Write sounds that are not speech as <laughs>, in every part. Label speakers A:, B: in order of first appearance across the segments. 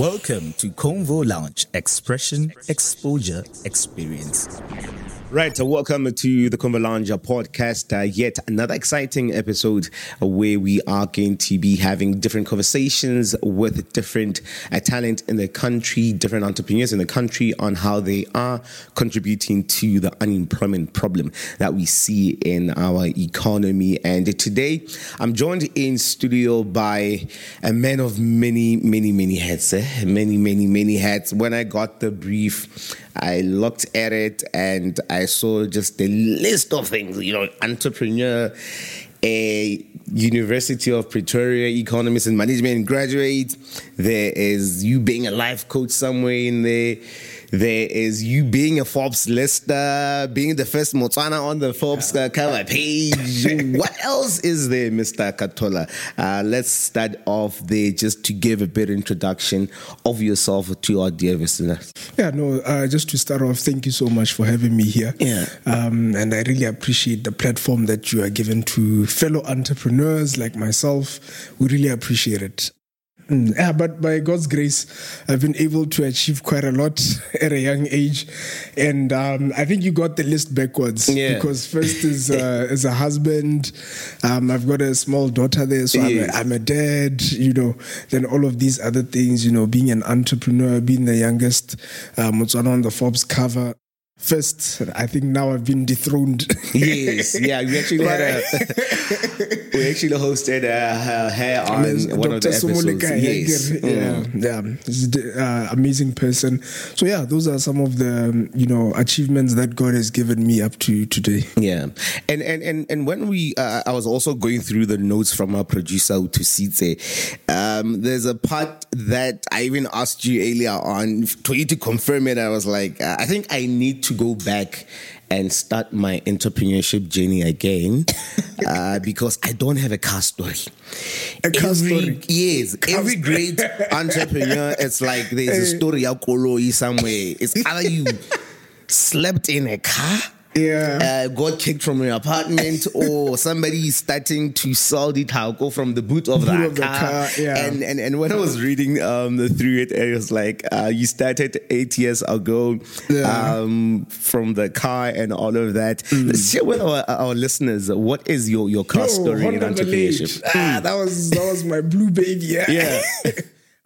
A: Welcome to Convo Lounge Expression, Exposure, Experience.
B: Right, so welcome to the Convo Lounge podcast. Uh, yet another exciting episode where we are going to be having different conversations with different uh, talent in the country, different entrepreneurs in the country on how they are contributing to the unemployment problem that we see in our economy. And today I'm joined in studio by a man of many, many, many hats, eh? many, many, many hats. When I got the brief, I looked at it and I saw just a list of things, you know, entrepreneur, a University of Pretoria economist and management graduate. There is you being a life coach somewhere in there. There is you being a Forbes lister, being the first Motswana on the Forbes uh, cover page. <laughs> what else is there, Mr. Khathola? Uh, let's start off there just to give a bit introduction of yourself to our dear listeners.
C: Yeah, no, uh, just to start off, thank you so much for having me here.
B: Yeah.
C: Um, and I really appreciate the platform that you are given to fellow entrepreneurs like myself. We really appreciate it. Mm, yeah, but by God's grace, I've been able to achieve quite a lot <laughs> at a young age, and um, I think you got the list backwards.
B: Yeah.
C: Because first <laughs> is uh, as a husband, um, I've got a small daughter there, so I'm, a, I'm a dad. You know, then all of these other things. You know, being an entrepreneur, being the youngest, um, what's on the Forbes cover. First, I think now I've been dethroned. <laughs>
B: Yes, yeah, we actually had a, <laughs> we actually hosted uh, her on one of the episodes.
C: Sumuleka
B: Yes, Mm.
C: yeah, yeah, uh, amazing person. So yeah, those are some of the um, you know achievements that God has given me up to today.
B: Yeah, and and and and when we, uh, I was also going through the notes from our producer Utusitse. Um, there's a part that I even asked you earlier on for you to confirm it. I was like, uh, I think I need to go back and start my entrepreneurship journey again <laughs> uh, because I don't have a car story.
C: A car
B: Every-
C: story?
B: Yes, every great entrepreneur, it's like there's a <laughs> story Koloi somewhere. It's either you <laughs> slept in a car
C: Yeah.
B: uh, got kicked from your apartment <laughs> or somebody is starting to sell the taco from the boot of,
C: Boot
B: the,
C: of the
B: car.
C: car, yeah.
B: and, and and when I was reading um, through it, it was like uh, you started eight years ago
C: Yeah.
B: um, from the car and all of that.
C: Mm.
B: Let's share with our, our listeners what is your, your car
C: Yo,
B: story in entrepreneurship?
C: Ah, that was that was my blue baby. Yeah.
B: Yeah. <laughs>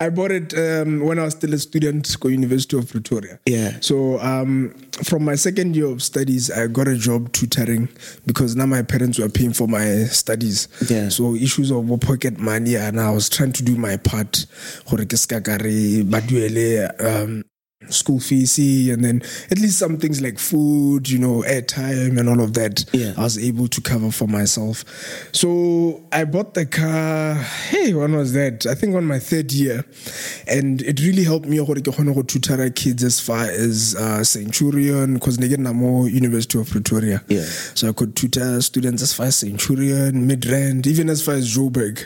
C: I bought it um, when I was still a student at University of Pretoria.
B: Yeah.
C: So um, from my second year of studies, I got a job tutoring because now my parents were paying for my studies.
B: Yeah.
C: So issues of pocket money, and I was trying to do my part. Gore ke ska ka re ba duele, Um, school fees and then at least some things like food you know airtime and all of that
B: Yeah.
C: i was able to cover for myself. So i bought the car hey when was that? I think on my third year. And it really helped me gore ke kgone go tutor kids as far as uh, centurion because ne ke nna mo university of pretoria.
B: Yeah.
C: so i could tutor students as far as centurion midrand even as far as joburg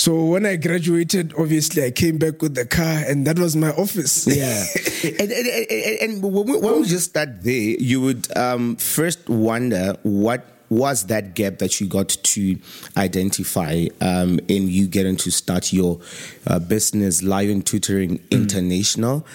C: so when I graduated, obviously I came back with the car, and that was my office. <laughs>
B: Yeah, and, and, and, and when, we, when we just start there, you would um, first wonder what was that gap that you got to identify um, in you getting to start your uh, business, Lion Tutoring International?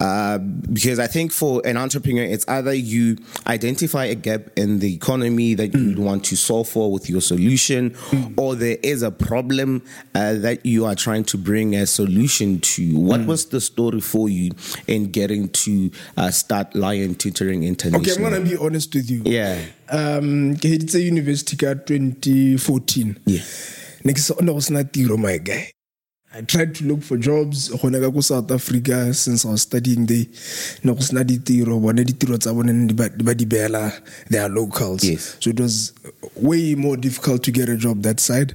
B: Uh, because I think for an entrepreneur, it's either you identify a gap in the economy that you would want to solve for with your solution, or there is a problem uh, that you are trying to bring a solution to. What was the story for you in getting to uh, start Lion Tutoring International?
C: Okay, I'm gonna be honest with you.
B: Yeah.
C: Um, ke heditse university ka 2014.
B: Yeah.
C: Ne ke sa- ne go sena tiro, my guy. I tried to look for jobs gone ka ko South Africa since I was studying there. Ne go sena ditiro, bone ditiro tsa bone ne di ba di beela their locals.
B: Yes.
C: So it was way more difficult to get a job that side.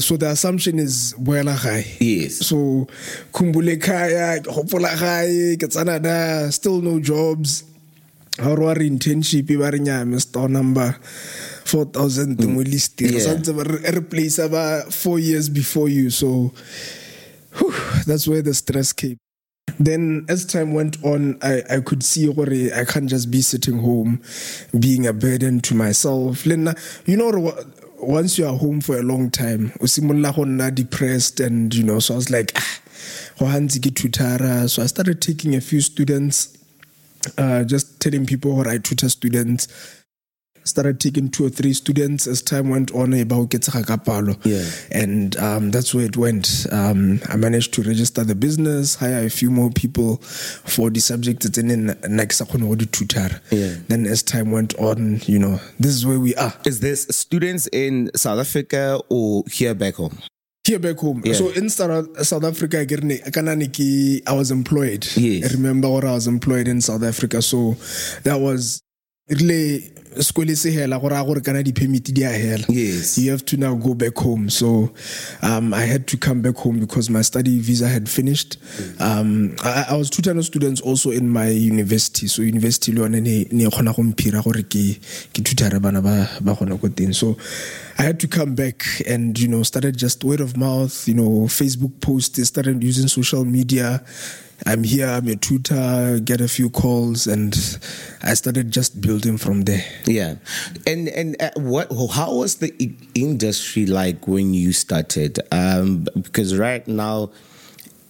C: So the assumption is boela gae.
B: Yes.
C: So khumbule khaya, ke gopola gae, ke tsana da, still no jobs. Ha re wa re internship ba re nya mr number 4000 tengwe list re
B: Yeah.
C: santse re replace ba 4 years before you so whew, that's where the stress came then as time went on i, I could see i can't just be sitting home being a burden to myself le nna you know once you are home for a long time, o simolola go nna depressed, and you know, so I was like, ah, go hantse ke tutara. So I started taking a few students, uh, just telling people what I tutor students. Started taking two or three students as time went on about
B: yeah.
C: and um, that's where it went. Um, I managed to register the business hire a few more people for the subject and then next tutor
B: yeah.
C: then as time went on you know this is where we are.
B: Is this students in South Africa or here back home
C: here back home. Yeah. So in South, Africa, I get I was employed.
B: Yes.
C: I remember what I was employed in South Africa. So that was really sekole se hela gore a gore kana di-permit di a hela.
B: Yes.
C: You have to now go back home. So um, i had to come back home because my study visa had finished. Um, I, I was two tutor students also in my university. So university le yone ne kgona go mphira gore ke tutare bana ba ba gona ko teng. So I had to come back and you know started just word of mouth you know Facebook posts started using social media I'm here, I'm a tutor, get a few calls, and I started just building from there.
B: Yeah, and and uh, what? How was the industry like when you started? Um, because right now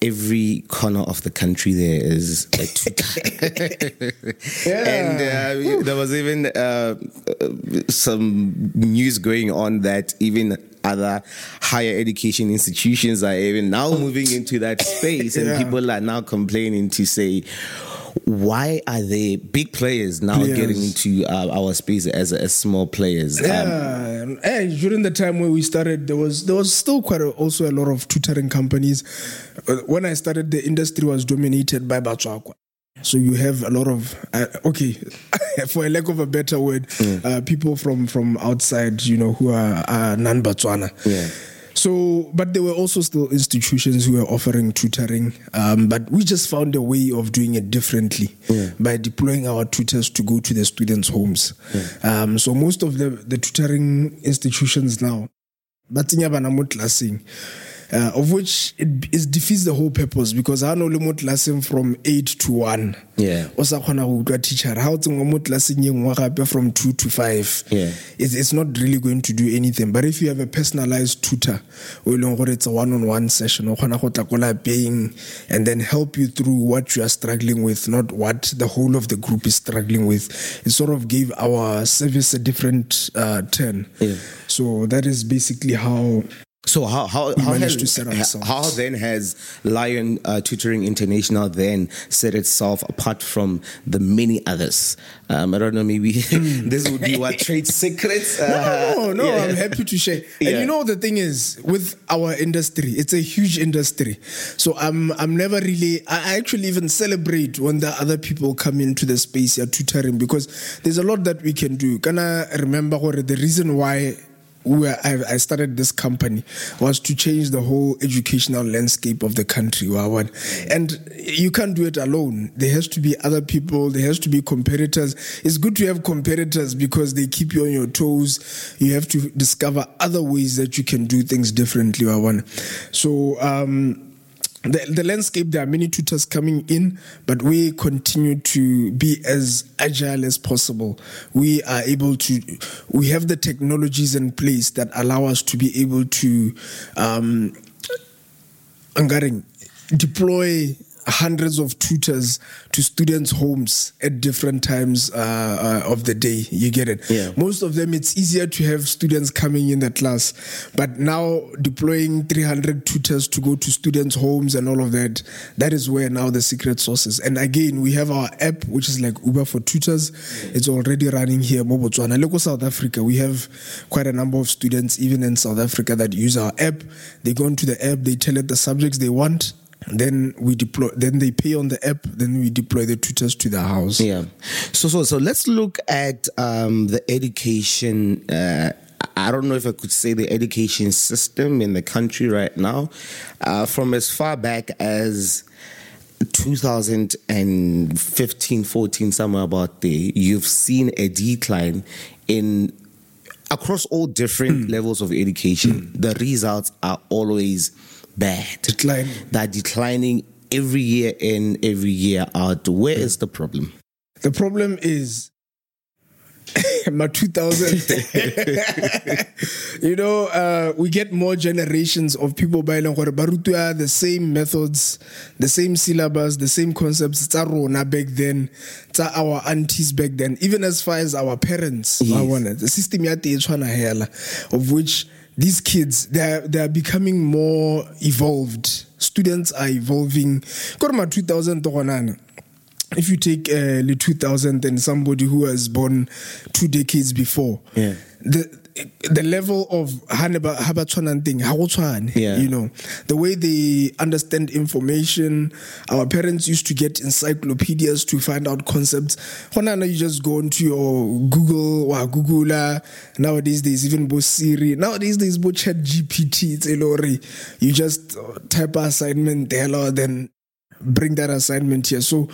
B: every corner of the country there is a <laughs> tutor.
C: yeah.
B: And uh, there was even uh, some news going on that even other higher education institutions are even now moving into that space, and yeah. people are now complaining to say, why are they big players now getting into uh, our space as, as small players?
C: Yeah, um, hey, during the time when we started, there was there was still quite a, also a lot of tutoring companies. Uh, when I started, the industry was dominated by Batswakwa. So you have a lot of uh, okay, <laughs> for a lack of a better word, mm. uh, people from from outside, you know, who are, are non Botswana.
B: Yeah.
C: So, but there were also still institutions who were offering tutoring, um, but we just found a way of doing it differently
B: yeah.
C: by deploying our tutors to go to the students' homes.
B: Yeah.
C: Um, so most of the, the tutoring institutions now, but uh, of which it, it defeats the whole purpose because I know mo classing from 8 to 1
B: yeah.
C: o sa khona go utlwa teacher ha o tsengwa mo gape from 2 to 5
B: yeah.
C: it's, it's not really going to do anything. But if you have a personalized tutor o ileng gore it's a one on one session o khona go tla ko lapeng and then help you through what you are struggling with not what the whole of the group is struggling with. It sort of gave our service a different uh, turn.
B: Yeah.
C: so that is basically how
B: so how how how, has, how, then has Lion uh, Tutoring International then set itself apart from the many others? Um, I don't know. Maybe <laughs> this would be <laughs> what trade secrets.
C: Uh, no, no, yeah. I'm happy to share. And yeah. you know the thing is with our industry, it's a huge industry. So I'm I'm never really. I actually even celebrate when the other people come into the space you're tutoring because there's a lot that we can do. Can I remember what the reason why? Where I, I, started this company was to change the whole educational landscape of the country. And you can't do it alone. There has to be other people. There has to be competitors. It's good to have competitors because they keep you on your toes. You have to discover other ways that you can do things differently. So, um, the, the landscape, there are many tutors coming in, but we continue to be as agile as possible. We are able to, we have the technologies in place that allow us to be able to um, deploy hundreds of tutors to students' homes at different times uh, uh, of the day. You get it?
B: Yeah.
C: Most of them, it's easier to have students coming in the class, but now deploying 300 tutors to go to students' homes and all of that, that is where now the secret sauce is. And again, we have our app, which is like Uber for tutors. It's already running here, Mobile Mobotswana. Look, South Africa, we have quite a number of students, even in South Africa, that use our app. They go into the app, they tell it the subjects they want then we deploy then they pay on the app then we deploy the tutors to the house
B: yeah so so so let's look at um, the education uh, I don't know if I could say the education system in the country right now, uh, from as far back as 2015, 14, somewhere about there, you've seen a decline in across all different mm. levels of education. Mm. The results are always bad.
C: Declining.
B: They're declining every year in, every year out. Where is the problem?
C: The problem is <laughs> my 2000 <laughs> you know uh, we get more generations of people by barutua the same methods the same syllabus the same concepts tsa rona back then tsa our aunties back then even as far as our parents yes. the system ya te tshwana hela of which these kids they are, they are becoming more evolved students are evolving ko ma 2000 to gonana if you take uh, the 2000 and somebody who was born two decades before,
B: yeah.
C: the the level of haneba habatshwana thing
B: yeah.
C: you know the way they understand information our parents used to get encyclopedias to find out concepts now you just go into your google or google nowadays there's even both siri nowadays there's both chat gpt it's a lorry. you just uh, type assignment there then bring that assignment here. So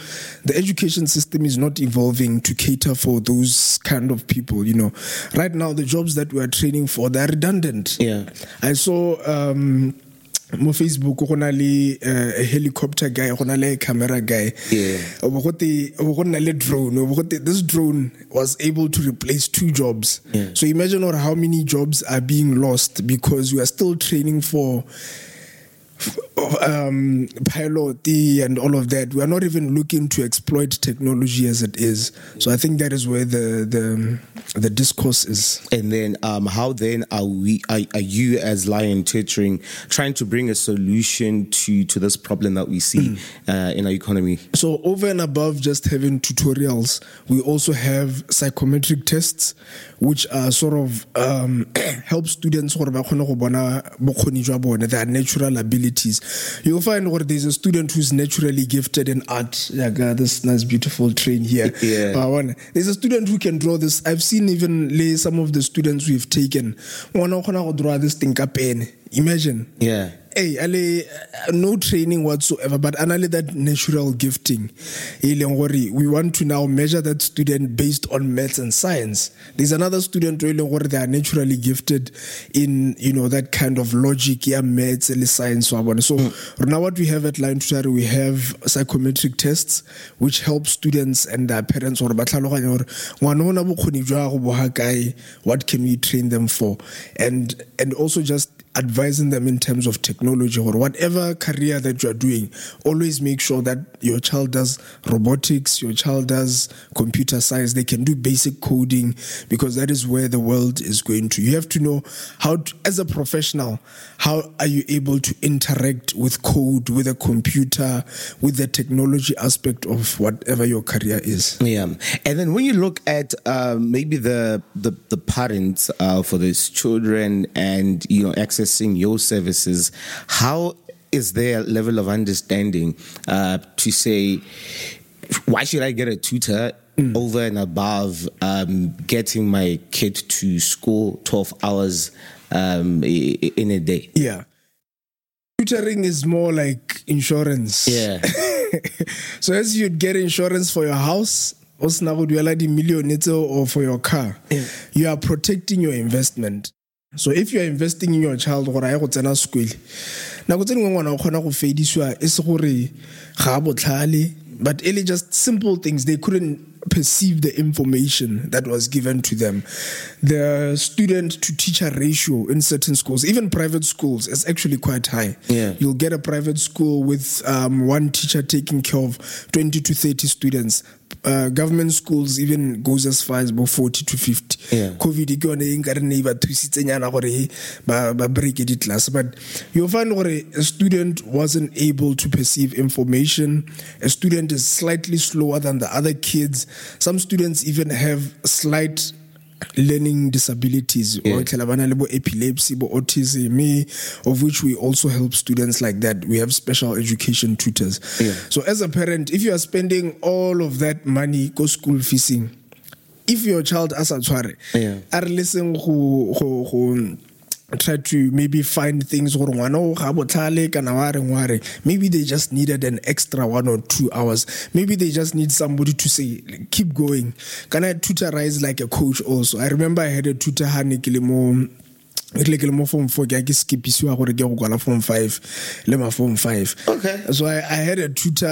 C: the education system is not evolving to cater for those kind of people. You know, right now the jobs that we are training for they're redundant.
B: Yeah,
C: I saw. Um, mo facebook go na le uh, a helicopter guy go na le a camera guy
B: yeah
C: go na le drone this drone was able to replace two jobs
B: yeah.
C: so imagine or how many jobs are being lost because we are still training for um, pilot and all of that. We are not even looking to exploit technology as it is. So I think that is where the the, the discourse is.
B: And then, um, how then are we? Are, are, you as Lion Tutoring trying to bring a solution to to this problem that we see mm. uh, in our economy?
C: So over and above just having tutorials, we also have psychometric tests, which are sort of um, <clears throat> help students sort of their natural abilities you'll find where there's a student who's naturally gifted in art. Like uh, this nice, beautiful train here. <laughs>
B: yeah.
C: Uh, there's a student who can draw this. I've seen even lay some of the students we've taken. One draw this thing pen. Imagine.
B: Yeah
C: hey ale no training whatsoever but anale that natural gifting. We want to now measure that student based on maths and science. There's another student they are naturally gifted in you know that kind of logic yeah maths and science so mm. now what we have at line tutor we have psychometric tests which help students and their parents what can we train them for? And and also just advising them in terms of technology or whatever career that you are doing, always make sure that your child does robotics, your child does computer science. They can do basic coding because that is where the world is going to. You have to know how, to, as a professional, how are you able to interact with code, with a computer, with the technology aspect of whatever your career is.
B: Yeah, and then when you look at uh, maybe the the, the parents uh, for these children and you know access accessing your services, how is their level of understanding uh, to say, why should I get a tutor mm. over and above um, getting my kid to school 12 hours um, in a day?
C: Yeah. Tutoring is more like insurance.
B: Yeah. <laughs>
C: so as you'd get insurance for your house, or for your car, yeah. you are protecting your investment. So if you are investing in your child gore a ye go tsena sekwele nako tse dingwe ngwana o kgona go fedisiwa e se gore ga a botlhale but really just simple things they couldn't perceive the information that was given to them. The student to teacher ratio in certain schools even private schools is actually quite high.
B: Yeah.
C: you'll get a private school with um, one teacher taking care of 20 to 30 students uh, government schools even goes as far as about 40 to 50
B: yeah.
C: covid ke yone e nka re ne ba thusitsenyana gore ba breake di-class but you'll find gore a student wasn't able to perceive information a student is slightly slower than the other kids some students even have slight learning disabilities
B: yeah.
C: epilepsy or autism of which we also help students like that we have special education tutors
B: yeah.
C: so as a parent if you are spending all of that money go school feesing if your child as a
B: yeah.
C: are listen go go go try to maybe find things gore ngwana o ga botlhale kana wa reng wa re maybe they just needed an extra one or two hours. Maybe they just need somebody to say keep going. Can i tutorize like a coach also? I remember i had a tutor ke le mo rile ke le mo form four ke a ke skipisiwa gore ke go kwala form five le ma form five.
B: Okay.
C: so I, I had a tutor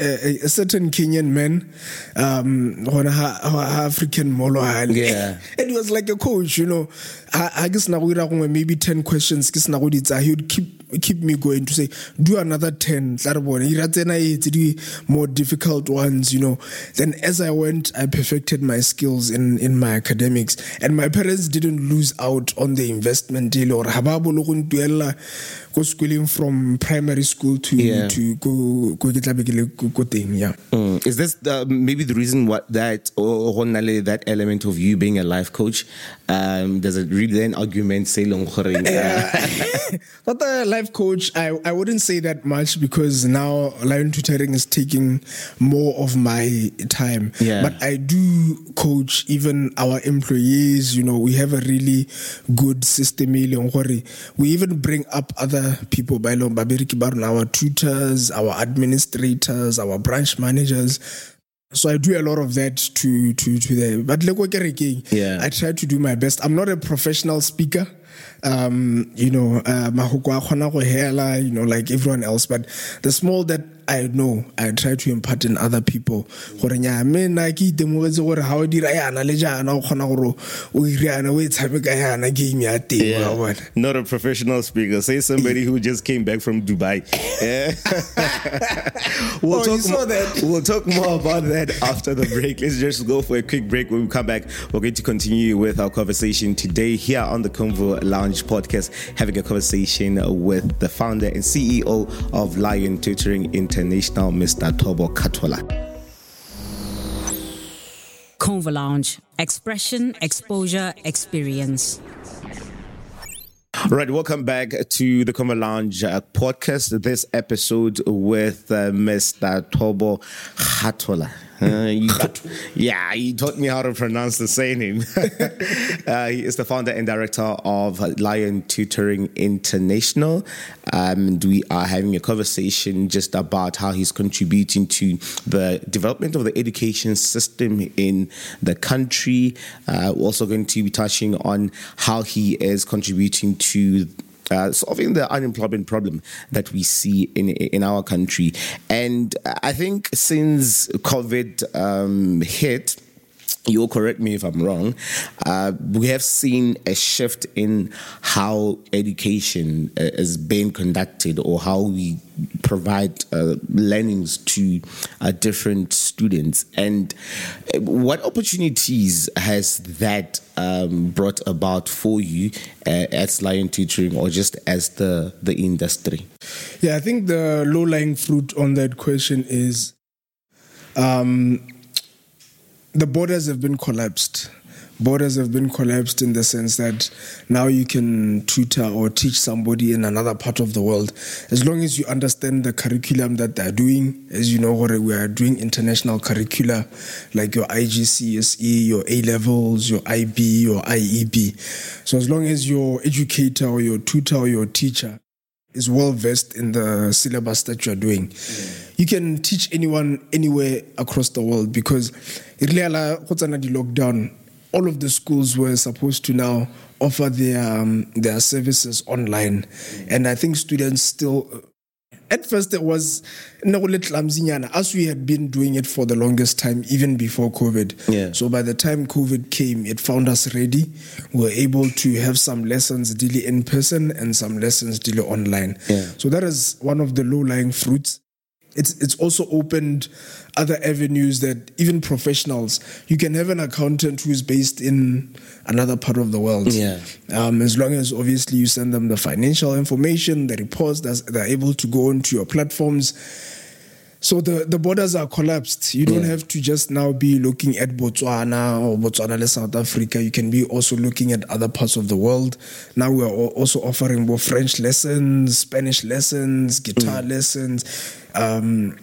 C: a, a certain Kenyan man um ha ha African molo
B: Yeah.
C: and he was like a coach you know. Ha ke sena go ira gongwe maybe 10 questions ke sena go di he would keep keep me going to say do another 10 tla re bone. Ira tsena e tse di more difficult ones you know. Then as i went i perfected my skills in in my academics. And my parents didn't lose out on the investment deal or ha ba bolo go schooling from primary school to
B: Yeah.
C: to go go ke tla be ke le ko ko teng yeah
B: Mm. Is this the, maybe the reason what that or or honale, that element of you being a life coach? Um, there's a really an argument say long uh, <laughs>
C: but the life coach, I, I wouldn't say that much because now lion tutoring is taking more of my time.
B: Yeah.
C: But I do coach even our employees. You know, we have a really good system. E leng gore We even bring up other people by long babereki ba rona, our tutors, our administrators, our branch managers. So I do a lot of that to to to the but like
B: Yeah.
C: I try to do my best. I'm not a professional speaker. Um, you know, uh, mahoko a kgona go hela, you know, like everyone else. But the small that I know, I try to impart in other people. Gore nya me na ke itemogetse gore ha o dira yana le jana o kgona gore o ire yana o e tshameka yana game ya teng wa bona.
B: not a professional speaker. Say somebody who just came back from Dubai. <laughs> Yeah. <laughs> we'll
C: Oh,
B: talk more,
C: that?
B: We'll talk more about that after the break. Let's just go for a quick break. When we come back, we're going to continue with our conversation today here on the Convo Lounge podcast, having a conversation with the founder and CEO of Lion Tutoring International, Mr. Thobo Katwala.
D: Convo Lounge. Expression, exposure, experience.
B: Right, welcome back to the Convo Lounge uh, podcast. This episode with uh, Mr. Thobo Khathola. Uh, you, <laughs> yeah, he taught me how to pronounce the surname. <laughs> uh, he is the founder and director of Lion Tutoring International. Um, and we are having a conversation just about how he's contributing to the development of the education system in the country. Uh, we're also going to be touching on how he is contributing to uh, solving the unemployment problem that we see in in our country. And I think since COVID um, hit, you'll correct me if I'm wrong. Uh, we have seen a shift in how education uh, is being conducted or how we provide uh, learnings to uh, different students. And uh, what opportunities has that um, brought about for you uh, as Lion Tutoring or just as the, the industry?
C: Yeah, I think the low lying fruit on that question is um, the borders have been collapsed. Borders have been collapsed in the sense that now you can tutor or teach somebody in another part of the world as long as you understand the curriculum that they're doing. As you know, we are doing international curricula like your IGCSE, your A levels, your IB, your IEB. So as long as your educator or your tutor or your teacher is well versed in the syllabus that you're doing. You can teach anyone anywhere across the world because really tsena di lockdown all of the schools were supposed to now offer their um, their services online and I think students still at first it was no le clumsynyana, as we had been doing it for the longest time even before covid
B: Yeah.
C: so by the time covid came it found us ready we were able to have some lessons daily in person and some lessons daily online
B: Yeah.
C: so that is one of the low lying fruits it's it's also opened other avenues that even professionals you can have an accountant who's based in another part of the world
B: Yeah.
C: um, as long as obviously you send them the financial information the reports that they're able to go onto your platforms so the, the borders are collapsed. You don't
B: Yeah.
C: have to just now be looking at Botswana or Botswana South Africa. You can be also looking at other parts of the world. Now we are also offering both French lessons, Spanish lessons, guitar lessons. Um,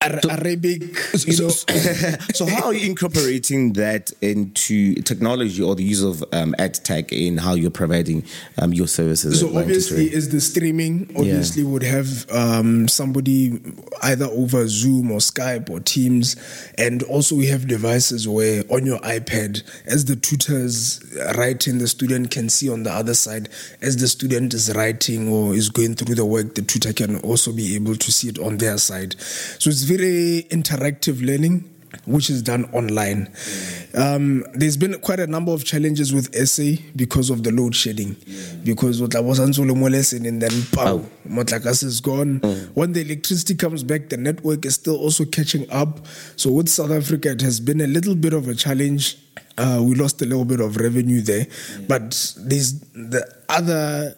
C: I Arabic, you know. <laughs>
B: so how are you incorporating that into technology or the use of um, ad tech in how you're providing um, your services?
C: So obviously, is the streaming obviously yeah. would have um, somebody either over Zoom or Skype or Teams, and also we have devices where on your iPad, as the tutors writing, the student can see on the other side as the student is writing or is going through the work, the tutor can also be able to see it on their side. So it's very interactive learning which is done online. Um, there's been quite a number of challenges with SA because of the load shedding. Because what I was lesson and then pow, Motlakas is gone. Mm. When the electricity comes back, the network is still also catching up. So with South Africa, it has been a little bit of a challenge. Uh, we lost a little bit of revenue there, but there's the other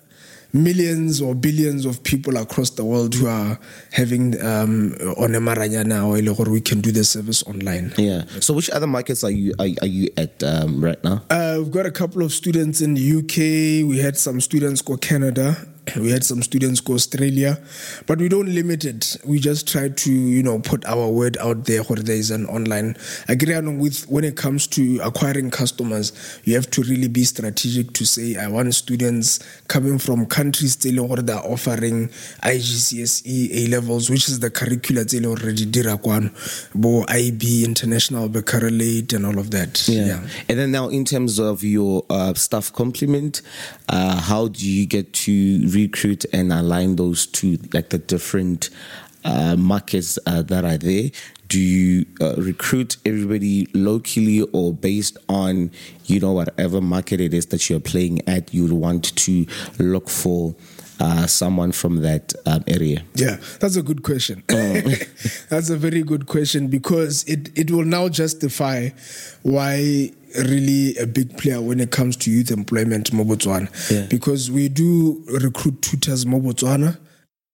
C: millions or billions of people across the world who are having um, on a maranyana or we can do the service online.
B: Yeah. So which other markets are you are, are you at um, right now?
C: Uh, we've got a couple of students in the UK. We had some students go Canada we had some students go Australia, but we don't limit it. We just try to, you know, put our word out there where there is an online. Agree with when it comes to acquiring customers, you have to really be strategic to say, I want students coming from countries or that are offering IGCSE A levels, which is the curricula they already dirakwan, bo IB international baccalaureate and all of that.
B: Yeah. yeah. And then now in terms of your uh, staff complement, uh, how do you get to recruit and align those to like the different uh, markets uh, that are there? Do you uh, recruit everybody locally or based on you know whatever market it is that you're playing at? You would want to look for uh, someone from that um, area?
C: Yeah, that's a good question. Oh. <laughs> that's a very good question because it, it will now justify why really a big player when it comes to youth employment in Botswana. Yeah. Because we do recruit tutors in Botswana.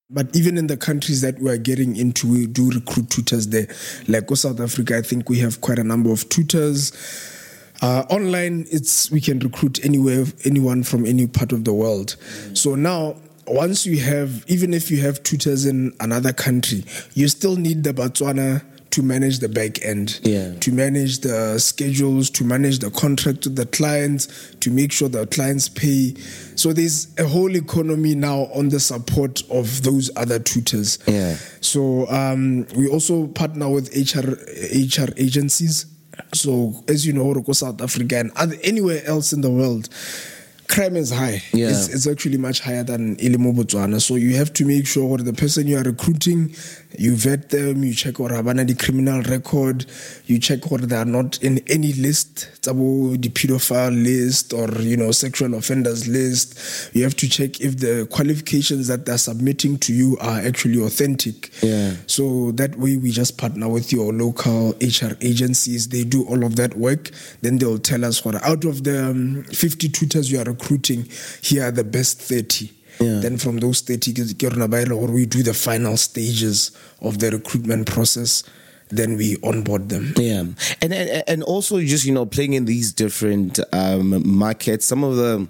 C: But even in the countries that we are getting into, we do recruit tutors there. Like South Africa, I think we have quite a number of tutors. Uh, online, it's we can recruit anywhere, anyone from any part of the world. Mm. So now once you have, even if you have tutors in another country, you still need the Botswana to manage the back end,
B: yeah.
C: to manage the schedules, to manage the contract with the clients, to make sure the clients pay. So there's a whole economy now on the support of those other tutors.
B: Yeah.
C: So um, we also partner with HR HR agencies. So as you know, South Africa and anywhere else in the world crime is high.
B: Yeah.
C: It's, it's actually much higher than Ilimo Botswana. So you have to make sure what the person you are recruiting, you vet them, you check or have the criminal record, you check whether they are not in any list, the pedophile list or you know sexual offenders list. You have to check if the qualifications that they're submitting to you are actually authentic.
B: Yeah.
C: So that way we just partner with your local HR agencies. They do all of that work. Then they'll tell us what out of the um, 50 tutors you are recruiting, here are the best 30. Yeah. Then from those 30, we do the final stages of the recruitment process then we onboard them.
B: Yeah, and and, and also just you know playing in these different um, markets, some of the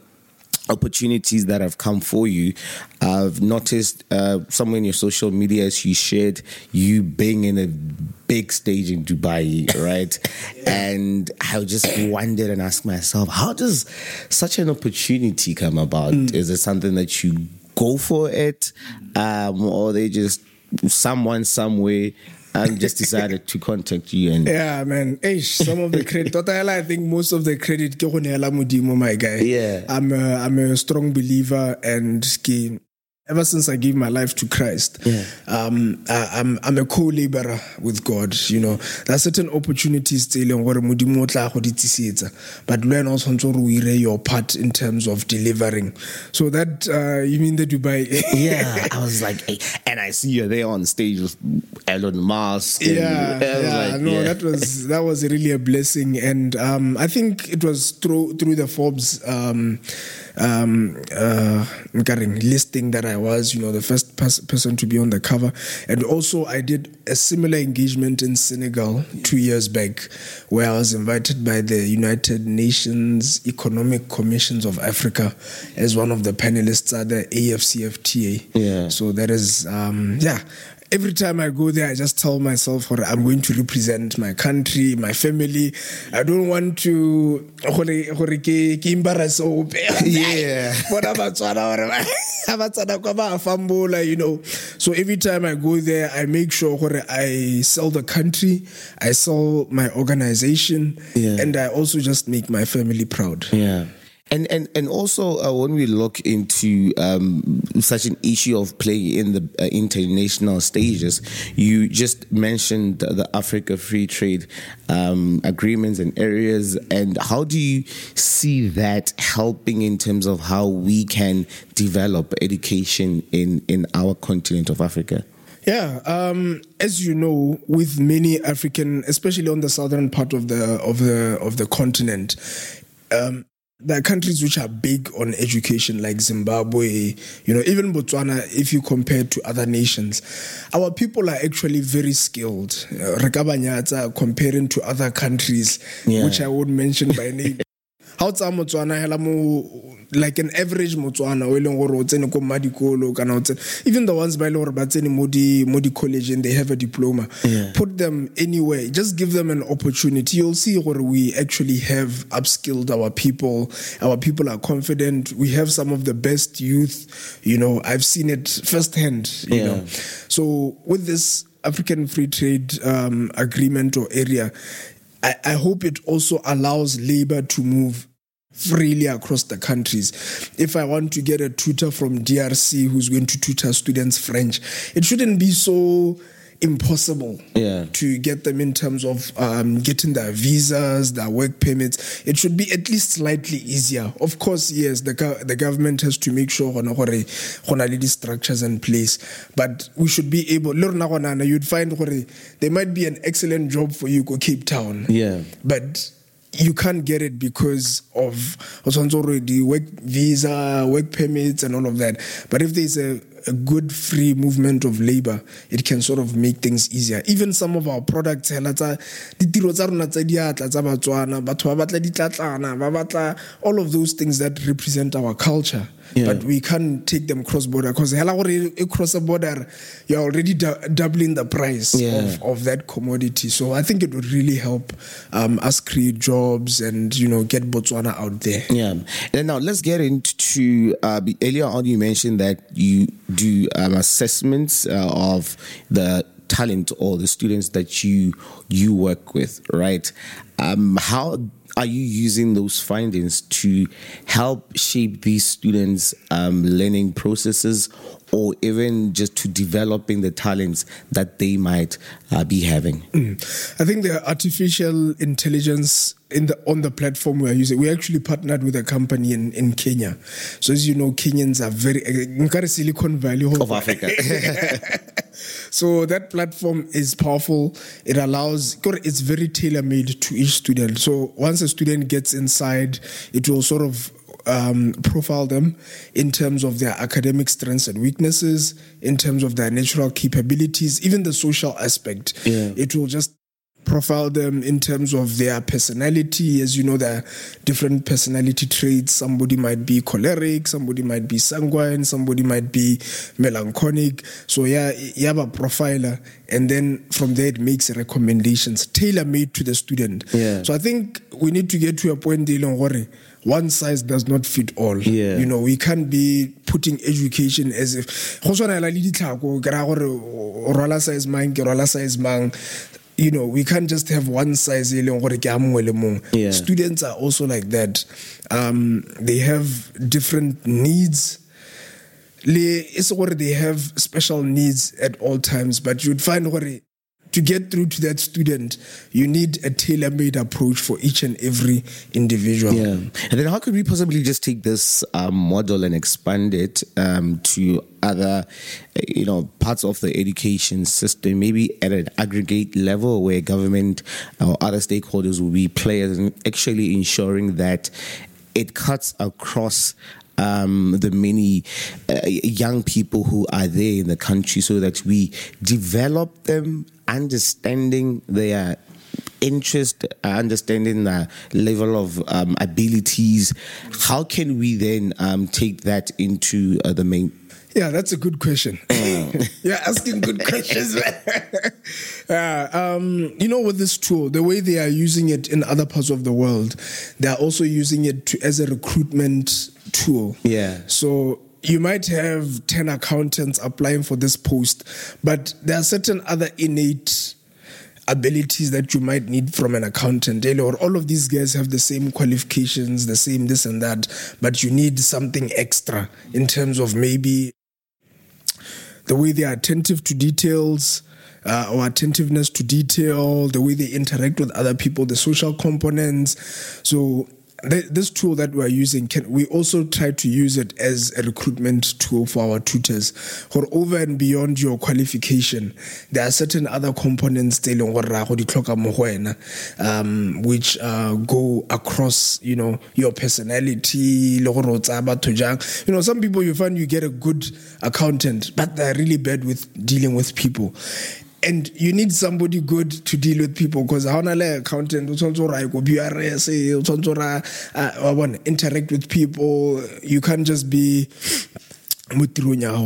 B: opportunities that have come for you. I've noticed uh, somewhere in your social media as you shared you being in a big stage in Dubai, <laughs> right? and I just wondered and asked myself, how does such an opportunity come about? Mm. Is it something that you go for it, um, or they just someone somewhere and just decided to contact you and
C: yeah man. Hey, some of the credit I think most of the credit my guy.
B: Yeah.
C: I'm a, I'm a strong believer and ever since I gave my life to Christ,
B: yeah.
C: um, I, am I'm, I'm a co-laborer with God. You know, there are certain opportunities still on what a mudimota. but learn also to your part in terms of delivering. So that uh, you mean the Dubai? <laughs>
B: yeah, I was like, hey, and I see you there on stage with Elon Musk.
C: And, yeah, yeah, like, no, yeah. that was that was really a blessing, and um, I think it was through through the Forbes. Um, um, uh, listing that I was, you know, the first pers- person to be on the cover. And also, I did a similar engagement in Senegal two years back, where I was invited by the United Nations Economic Commissions of Africa as one of the panelists at the AFCFTA.
B: Yeah.
C: So that is, um, yeah, every time I go there, I just tell myself, I'm going to represent my country, my family. I don't want to embarrass <laughs>
B: Yeah. <laughs>
C: you know. So every time I go there, I make sure I sell the country, I sell my organization,
B: Yeah.
C: and I also just make my family proud.
B: Yeah. And and and also uh, when we look into um, such an issue of playing in the uh, international stages, you just mentioned the Africa Free Trade um, agreements and areas. And how do you see that helping in terms of how we can develop education in in our continent of Africa?
C: Yeah, um, as you know, with many African, especially on the southern part of the of the of the continent, um, there are countries which are big on education, like Zimbabwe, you know, even Botswana, if you compare to other nations. Our people are actually very skilled. Uh, comparing to other countries,
B: Yeah.
C: which I won't mention by name. How tsa motswana hela mo like an average motswana o e leng gore o tsene ko madikolo kana o tsene even the ones ba e leng gore ba tsene mo di mo di college and they have a diploma.
B: Yeah.
C: put them anywhere. Just give them an opportunity. You'll see what we actually have upskilled our people. Our people are confident. We have some of the best youth. You know i've seen it firsthand you
B: Yeah.
C: know. So with this african free trade um, agreement or area I, I hope it also allows labor to move freely across the countries. If I want to get a tutor from DRC who's going to tutor students French, it shouldn't be so impossible
B: Yeah.
C: to get them in terms of um, getting their visas, their work permits. It should be at least slightly easier. Of course, yes, the go- the government has to make sure hona gore go na le di-structures in place, but we should be able. le rona gona na, You'd find there might be an excellent job for you go Cape Town,
B: Yeah.
C: but you can't get it because of already work visa, work permits, and all of that. But if there's a, a good free movement of labor, it can sort of make things easier. Even some of our products, all of those things that represent our culture.
B: Yeah.
C: But we can't take them cross border because hela already e cross a border, you're already du- doubling the price
B: Yeah.
C: of of that commodity. So I think it would really help um, us create jobs and you know get Botswana out there.
B: Yeah. And now let's get into uh, earlier on. You mentioned that you do um, assessments uh, of the talent or the students that you you work with, right? Um, how are you using those findings to help shape these students' um, learning processes, or even just to developing the talents that they might uh, be having?
C: I think the artificial intelligence in the on the platform we are using, we actually partnered with a company in, in Kenya. So as you know, Kenyans are very nkare Silicon Valley
B: Of Africa. <laughs> <laughs>
C: so that platform is powerful. It allows it's very tailor made to each student. So once a student gets inside, it will sort of um, profile them in terms of their academic strengths and weaknesses, in terms of their natural capabilities, even the social aspect.
B: Yeah.
C: It will just profile them in terms of their personality. As you know, there are different personality traits. Somebody might be choleric, somebody might be sanguine, somebody might be melancholic. So yeah, you have a profiler, and then from there it makes recommendations tailor made to the student.
B: Yeah.
C: So I think we need to get to a point dealing worry. One size does not fit all.
B: Yeah.
C: You know, we can't be putting education as if go tshwana le ditlhako ke raya gore o rwala size mang ke rwala size mang you know we can't just have one size leng gore ke a mongwe le mongwe.
B: Yeah.
C: students are also like that. Um, they have different needs. It's e gore they have special needs at all times but you'd find gore to get through to that student you need a tailor-made approach for each and every individual
B: Yeah. And then how could we possibly just take this um, model and expand it um, to other, uh, you know, parts of the education system, maybe at an aggregate level where government or other stakeholders will be players in actually ensuring that it cuts across um, the many uh, young people who are there in the country so that we develop them understanding their interest, uh, understanding the level of um, abilities. How can we then um, take that into uh, the main?
C: Yeah, that's a good question. <laughs> You're asking good questions. <laughs> yeah, um, you know, with this tool, the way they are using it in other parts of the world, they are also using it to, as a recruitment tool.
B: Yeah.
C: So you might have 10 accountants applying for this post, but there are certain other innate abilities that you might need from an accountant or all of these guys have the same qualifications the same this and that but you need something extra in terms of maybe the way they are attentive to details uh, or attentiveness to detail, the way they interact with other people, the social components. So this tool that we're using can we also try to use it as a recruitment tool for our tutors. Or over and beyond your qualification there are certain other components um, which uh, go across you know your personality you know some people you find you get a good accountant but they're really bad with dealing with people and you need somebody good to deal with people because how na accountant o interact with people. You can't just be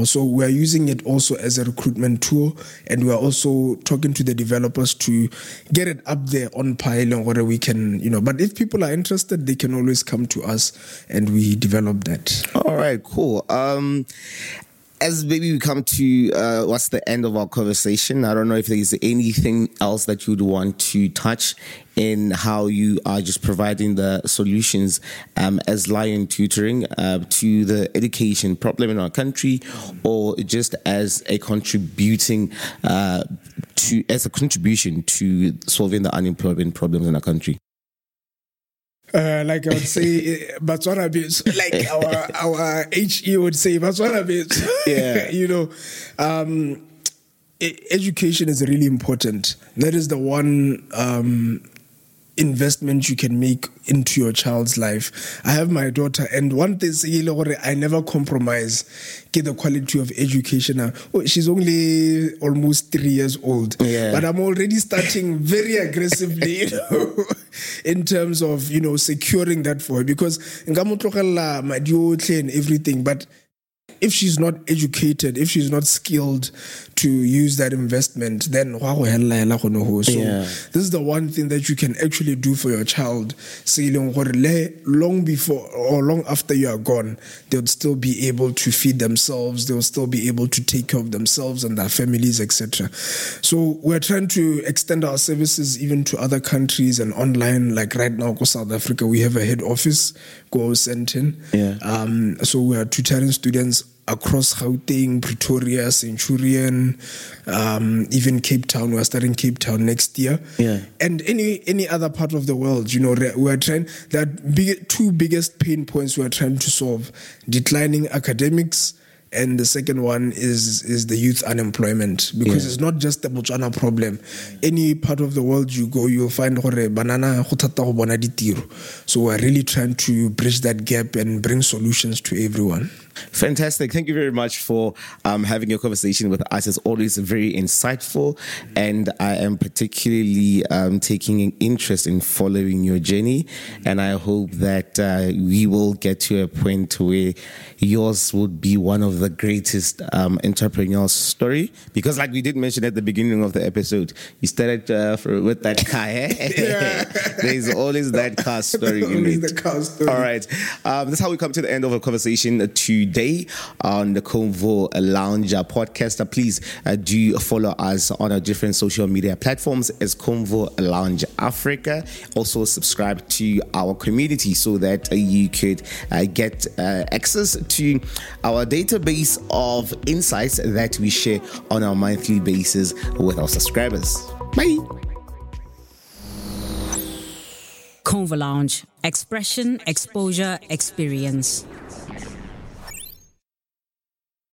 C: so we are using it also as a recruitment tool and we are also talking to the developers to get it up there on pile where we can you know. But if people are interested they can always come to us and we develop that.
B: All right cool. Um as maybe we come to uh, what's the end of our conversation, I don't know if there's anything else that you'd want to touch in how you are just providing the solutions um, as Lion Tutoring uh, to the education problem in our country, or just as a contributing uh, to as a contribution to solving the unemployment problems in our country.
C: Uh, like I would say, <laughs> Batswana bits, like <laughs> our our HE would say, Batswana bits.
B: Yeah. <laughs>
C: you know, um, education is really important. That is the one um, investment you can make into your child's life. I have my daughter, and one thing I never compromise get the quality of education. Oh, she's only almost three years old,
B: yeah.
C: but I'm already starting very aggressively, <laughs> you know, in terms of you know securing that for her because and everything, but if she's not educated, if she's not skilled to use that investment, then so yeah. this is the one thing that you can actually do for your child. Long before or long after you are gone, they'll still be able to feed themselves, they'll still be able to take care of themselves and their families, etc. So we're trying to extend our services even to other countries and online. Like right now, go South Africa, we have a head office, go Sentin.
B: Yeah.
C: Um, so we are tutoring students across Gauteng, Pretoria, Centurion, um, even Cape Town. We're starting Cape Town next year.
B: Yeah.
C: And any any other part of the world, you know, we're trying that big two biggest pain points we're trying to solve: declining academics and the second one is is the youth unemployment because yeah. it's not just the Botswana problem. Any part of the world you go, you'll find hore banana So we're really trying to bridge that gap and bring solutions to everyone.
B: Fantastic. Thank you very much for um, having your conversation with us. It's always very insightful. And I am particularly um, taking an interest in following your journey. And I hope that uh, we will get to a point where yours would be one of the greatest um, entrepreneurial story. Because, like we did mention at the beginning of the episode, you started uh, for, with that car. Eh? <laughs> <laughs> There's always that car story. <laughs>
C: always the car story.
B: All right. Um, that's how we come to the end of a conversation today on the Convo Lounge podcast. Uh, please uh, do follow us on our different social media platforms as Convo Lounge Africa. Also, subscribe to our community so that uh, you could uh, get uh, access to our database of insights that we share on a monthly basis with our subscribers. Bye.
D: Convo Lounge Expression, Exposure, Experience.